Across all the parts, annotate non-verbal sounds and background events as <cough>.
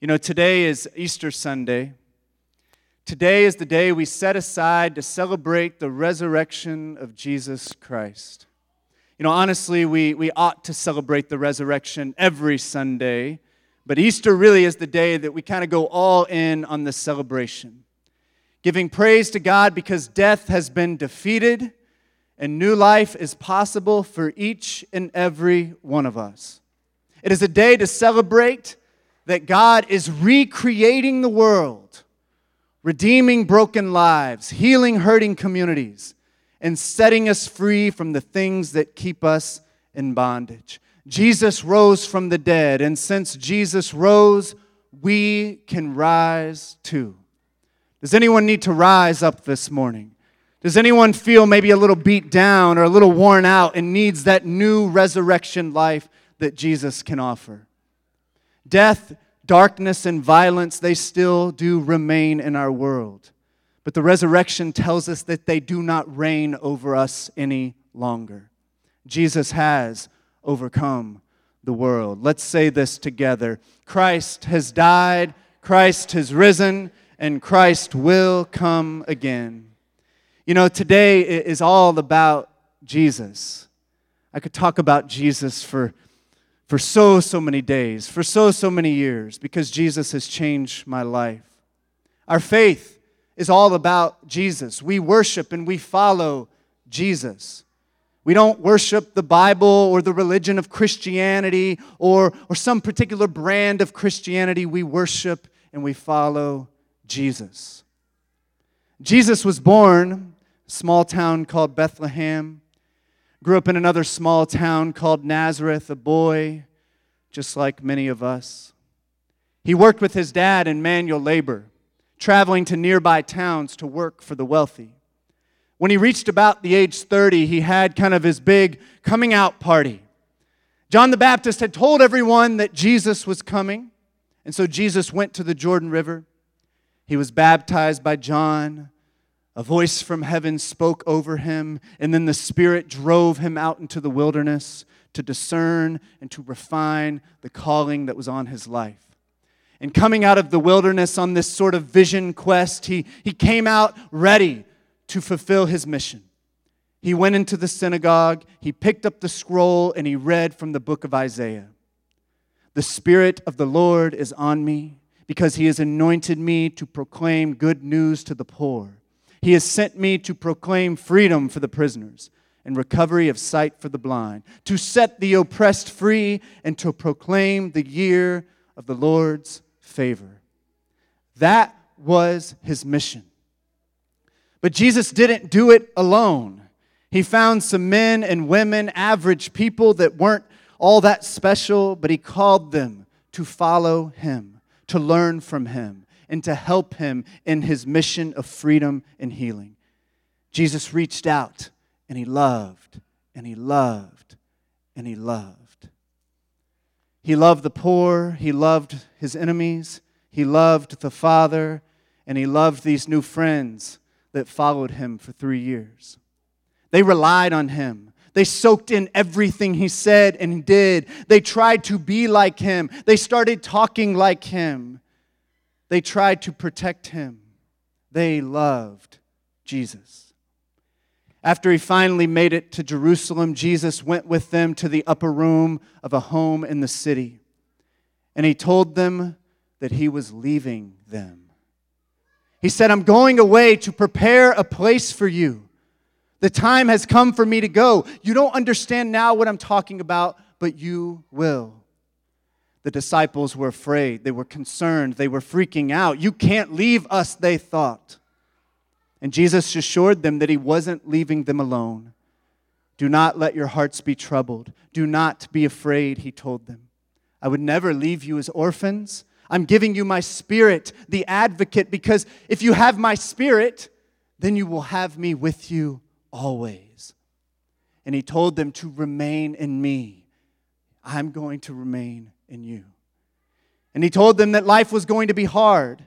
You know, today is Easter Sunday. Today is the day we set aside to celebrate the resurrection of Jesus Christ. You know, honestly, we, we ought to celebrate the resurrection every Sunday, but Easter really is the day that we kind of go all in on the celebration. Giving praise to God because death has been defeated and new life is possible for each and every one of us. It is a day to celebrate that God is recreating the world, redeeming broken lives, healing hurting communities, and setting us free from the things that keep us in bondage. Jesus rose from the dead, and since Jesus rose, we can rise too. Does anyone need to rise up this morning? Does anyone feel maybe a little beat down or a little worn out and needs that new resurrection life that Jesus can offer? Death, darkness, and violence, they still do remain in our world. But the resurrection tells us that they do not reign over us any longer. Jesus has overcome the world. Let's say this together Christ has died, Christ has risen, and Christ will come again. You know, today is all about Jesus. I could talk about Jesus for for so, so many days, for so, so many years, because Jesus has changed my life. Our faith is all about Jesus. We worship and we follow Jesus. We don't worship the Bible or the religion of Christianity or, or some particular brand of Christianity. We worship and we follow Jesus. Jesus was born small town called Bethlehem Grew up in another small town called Nazareth, a boy just like many of us. He worked with his dad in manual labor, traveling to nearby towns to work for the wealthy. When he reached about the age 30, he had kind of his big coming out party. John the Baptist had told everyone that Jesus was coming, and so Jesus went to the Jordan River. He was baptized by John. A voice from heaven spoke over him, and then the Spirit drove him out into the wilderness to discern and to refine the calling that was on his life. And coming out of the wilderness on this sort of vision quest, he, he came out ready to fulfill his mission. He went into the synagogue, he picked up the scroll, and he read from the book of Isaiah. The Spirit of the Lord is on me because he has anointed me to proclaim good news to the poor. He has sent me to proclaim freedom for the prisoners and recovery of sight for the blind, to set the oppressed free, and to proclaim the year of the Lord's favor. That was his mission. But Jesus didn't do it alone. He found some men and women, average people that weren't all that special, but he called them to follow him, to learn from him, and to help him in his mission of freedom and healing. Jesus reached out and he loved and he loved and he loved. He loved the poor, he loved his enemies, he loved the Father, and he loved these new friends that followed him for three years. They relied on him. They soaked in everything he said and did. They tried to be like him. They started talking like him. They tried to protect him. They loved Jesus. After he finally made it to Jerusalem, Jesus went with them to the upper room of a home in the city. And he told them that he was leaving them. He said, I'm going away to prepare a place for you. The time has come for me to go. You don't understand now what I'm talking about, but you will. The disciples were afraid. They were concerned. They were freaking out. You can't leave us, they thought. And Jesus assured them that he wasn't leaving them alone. Do not let your hearts be troubled. Do not be afraid, he told them. I would never leave you as orphans. I'm giving you my spirit, the advocate, because if you have my spirit, then you will have me with you always. And he told them to remain in me. I'm going to remain in you. And he told them that life was going to be hard,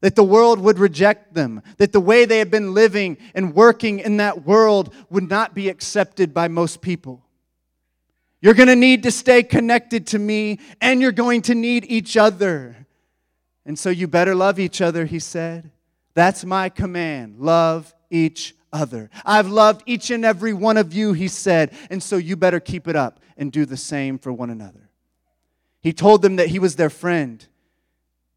that the world would reject them, that the way they had been living and working in that world would not be accepted by most people. You're going to need to stay connected to me, and you're going to need each other. And so you better love each other, he said. That's my command love each other. I've loved each and every one of you, he said, and so you better keep it up and do the same for one another. He told them that he was their friend.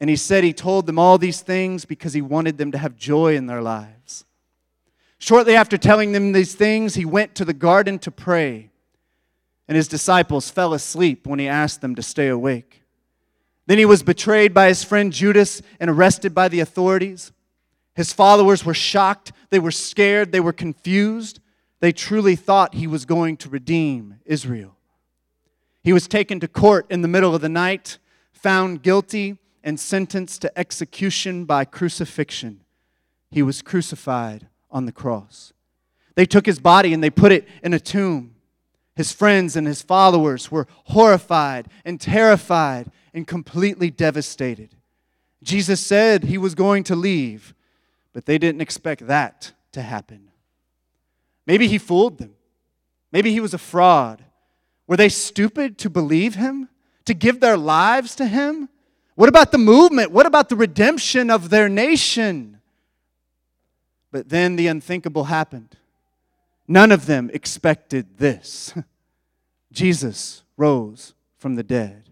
And he said he told them all these things because he wanted them to have joy in their lives. Shortly after telling them these things, he went to the garden to pray. And his disciples fell asleep when he asked them to stay awake. Then he was betrayed by his friend Judas and arrested by the authorities. His followers were shocked, they were scared, they were confused. They truly thought he was going to redeem Israel. He was taken to court in the middle of the night, found guilty, and sentenced to execution by crucifixion. He was crucified on the cross. They took his body and they put it in a tomb. His friends and his followers were horrified and terrified and completely devastated. Jesus said he was going to leave, but they didn't expect that to happen. Maybe he fooled them. Maybe he was a fraud. Were they stupid to believe him? To give their lives to him? What about the movement? What about the redemption of their nation? But then the unthinkable happened. None of them expected this. <laughs> Jesus rose from the dead.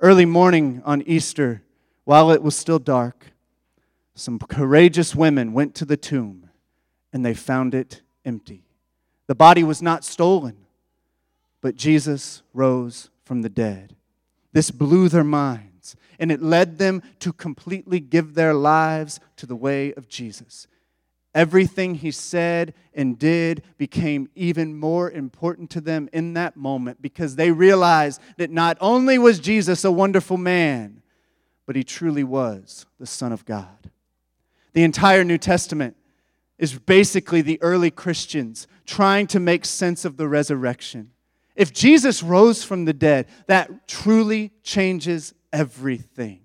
Early morning on Easter, while it was still dark, some courageous women went to the tomb and they found it empty. The body was not stolen, but Jesus rose from the dead. This blew their minds and it led them to completely give their lives to the way of Jesus. Everything he said and did became even more important to them in that moment because they realized that not only was Jesus a wonderful man, but he truly was the Son of God. The entire New Testament is basically the early Christians trying to make sense of the resurrection. If Jesus rose from the dead, that truly changes everything.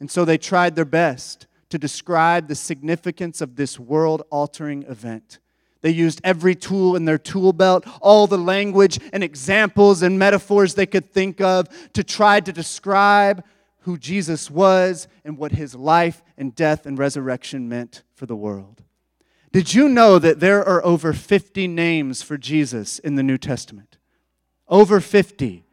And so they tried their best to describe the significance of this world altering event. They used every tool in their tool belt, all the language and examples and metaphors they could think of to try to describe who Jesus was and what his life and death and resurrection meant for the world. Did you know that there are over 50 names for Jesus in the New Testament? Over 50.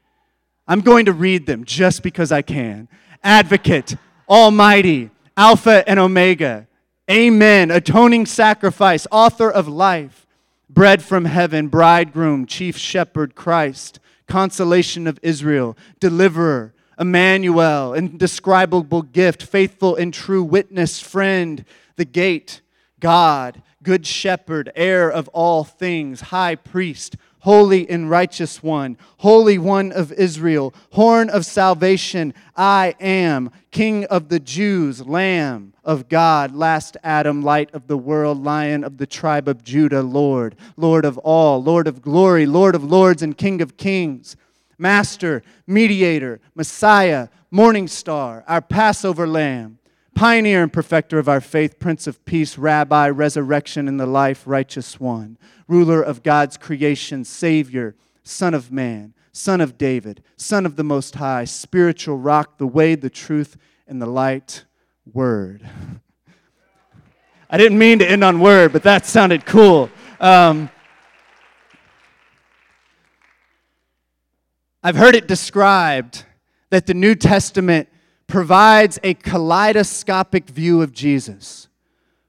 I'm going to read them just because I can. Advocate, Almighty, Alpha and Omega, Amen, atoning sacrifice, author of life, bread from heaven, bridegroom, chief shepherd, Christ, consolation of Israel, deliverer, Emmanuel, indescribable gift, faithful and true witness, friend, the gate, God, good shepherd, heir of all things, high priest, holy and righteous one, holy one of Israel, horn of salvation, I am, king of the Jews, lamb of God, last Adam, light of the world, lion of the tribe of Judah, Lord, Lord of all, Lord of glory, Lord of lords, and King of kings. Master, mediator, Messiah, morning star, our Passover lamb, pioneer and perfecter of our faith, Prince of Peace, Rabbi, resurrection and the life, righteous one, ruler of God's creation, Savior, Son of man, Son of David, Son of the Most High, spiritual rock, the way, the truth, and the light, Word. <laughs> I didn't mean to end on word, but that sounded cool. Um, I've heard it described that the New Testament provides a kaleidoscopic view of Jesus.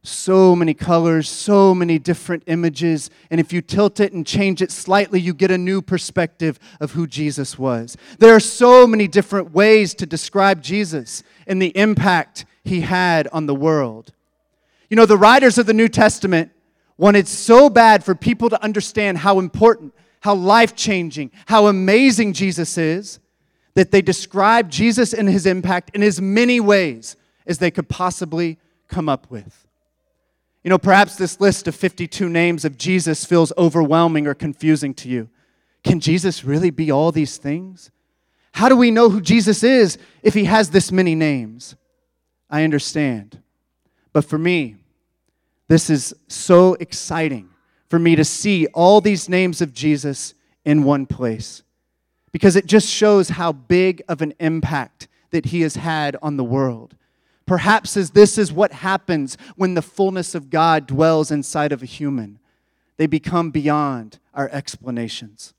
So many colors, so many different images, and if you tilt it and change it slightly, you get a new perspective of who Jesus was. There are so many different ways to describe Jesus and the impact he had on the world. You know, the writers of the New Testament wanted so bad for people to understand how important how life changing, how amazing Jesus is, that they describe Jesus and his impact in as many ways as they could possibly come up with. You know, perhaps this list of 52 names of Jesus feels overwhelming or confusing to you. Can Jesus really be all these things? How do we know who Jesus is if he has this many names? I understand. But for me, this is so exciting for me to see all these names of Jesus in one place because it just shows how big of an impact that he has had on the world. Perhaps as this is what happens when the fullness of God dwells inside of a human. They become beyond our explanations.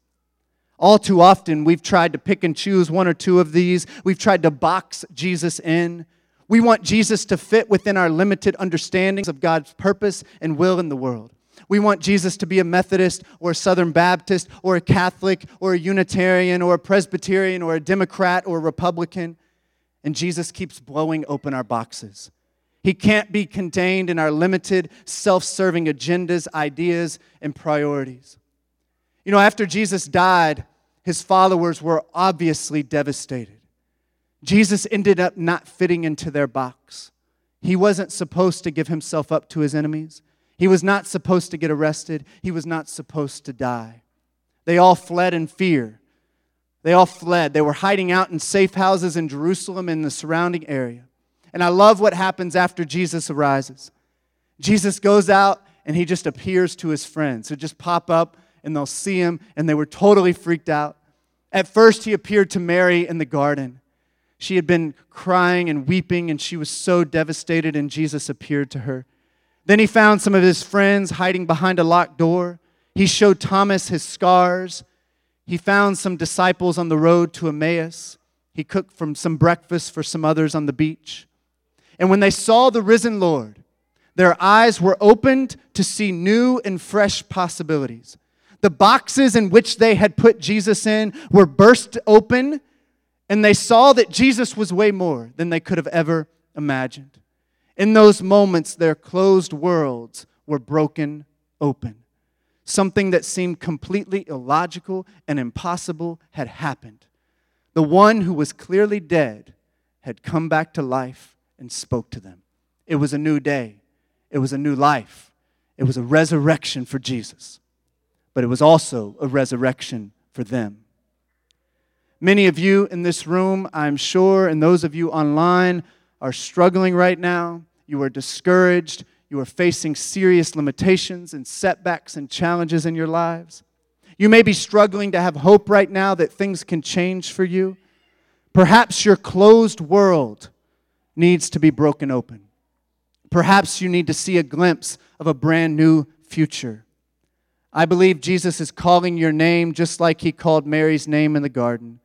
All too often, we've tried to pick and choose one or two of these. We've tried to box Jesus in. We want Jesus to fit within our limited understandings of God's purpose and will in the world. We want Jesus to be a Methodist or a Southern Baptist or a Catholic or a Unitarian or a Presbyterian or a Democrat or a Republican. And Jesus keeps blowing open our boxes. He can't be contained in our limited, self serving agendas, ideas, and priorities. You know, after Jesus died, his followers were obviously devastated. Jesus ended up not fitting into their box. He wasn't supposed to give himself up to his enemies. He was not supposed to get arrested. He was not supposed to die. They all fled in fear. They all fled. They were hiding out in safe houses in Jerusalem and the surrounding area. And I love what happens after Jesus arises. Jesus goes out and he just appears to his friends who just pop up and they'll see him, and they were totally freaked out. At first, he appeared to Mary in the garden. She had been crying and weeping, and she was so devastated, and Jesus appeared to her. Then he found some of his friends hiding behind a locked door. He showed Thomas his scars. He found some disciples on the road to Emmaus. He cooked from some breakfast for some others on the beach. And when they saw the risen Lord, their eyes were opened to see new and fresh possibilities. The boxes in which they had put Jesus in were burst open, and they saw that Jesus was way more than they could have ever imagined. In those moments, their closed worlds were broken open. Something that seemed completely illogical and impossible had happened. The one who was clearly dead had come back to life and spoke to them. It was a new day, it was a new life, it was a resurrection for Jesus, but it was also a resurrection for them. Many of you in this room, I'm sure, and those of you online, are struggling right now, you are discouraged, you are facing serious limitations and setbacks and challenges in your lives. You may be struggling to have hope right now that things can change for you. Perhaps your closed world needs to be broken open. Perhaps you need to see a glimpse of a brand new future. I believe Jesus is calling your name just like he called Mary's name in the garden.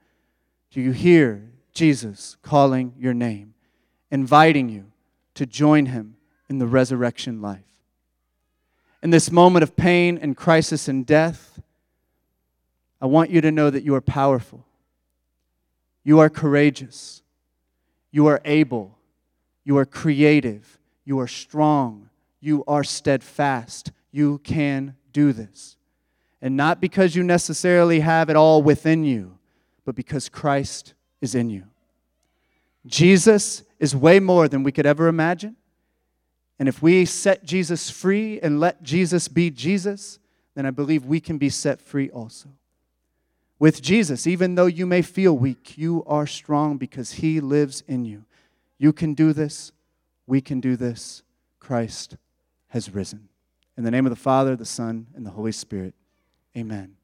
Do you hear Jesus calling your name? Inviting you to join him in the resurrection life. In this moment of pain and crisis and death, I want you to know that you are powerful. You are courageous. You are able. You are creative. You are strong. You are steadfast. You can do this. And not because you necessarily have it all within you, but because Christ is in you. Jesus is way more than we could ever imagine. And if we set Jesus free and let Jesus be Jesus, then I believe we can be set free also. With Jesus, even though you may feel weak, you are strong because he lives in you. You can do this. We can do this. Christ has risen. In the name of the Father, the Son, and the Holy Spirit, amen.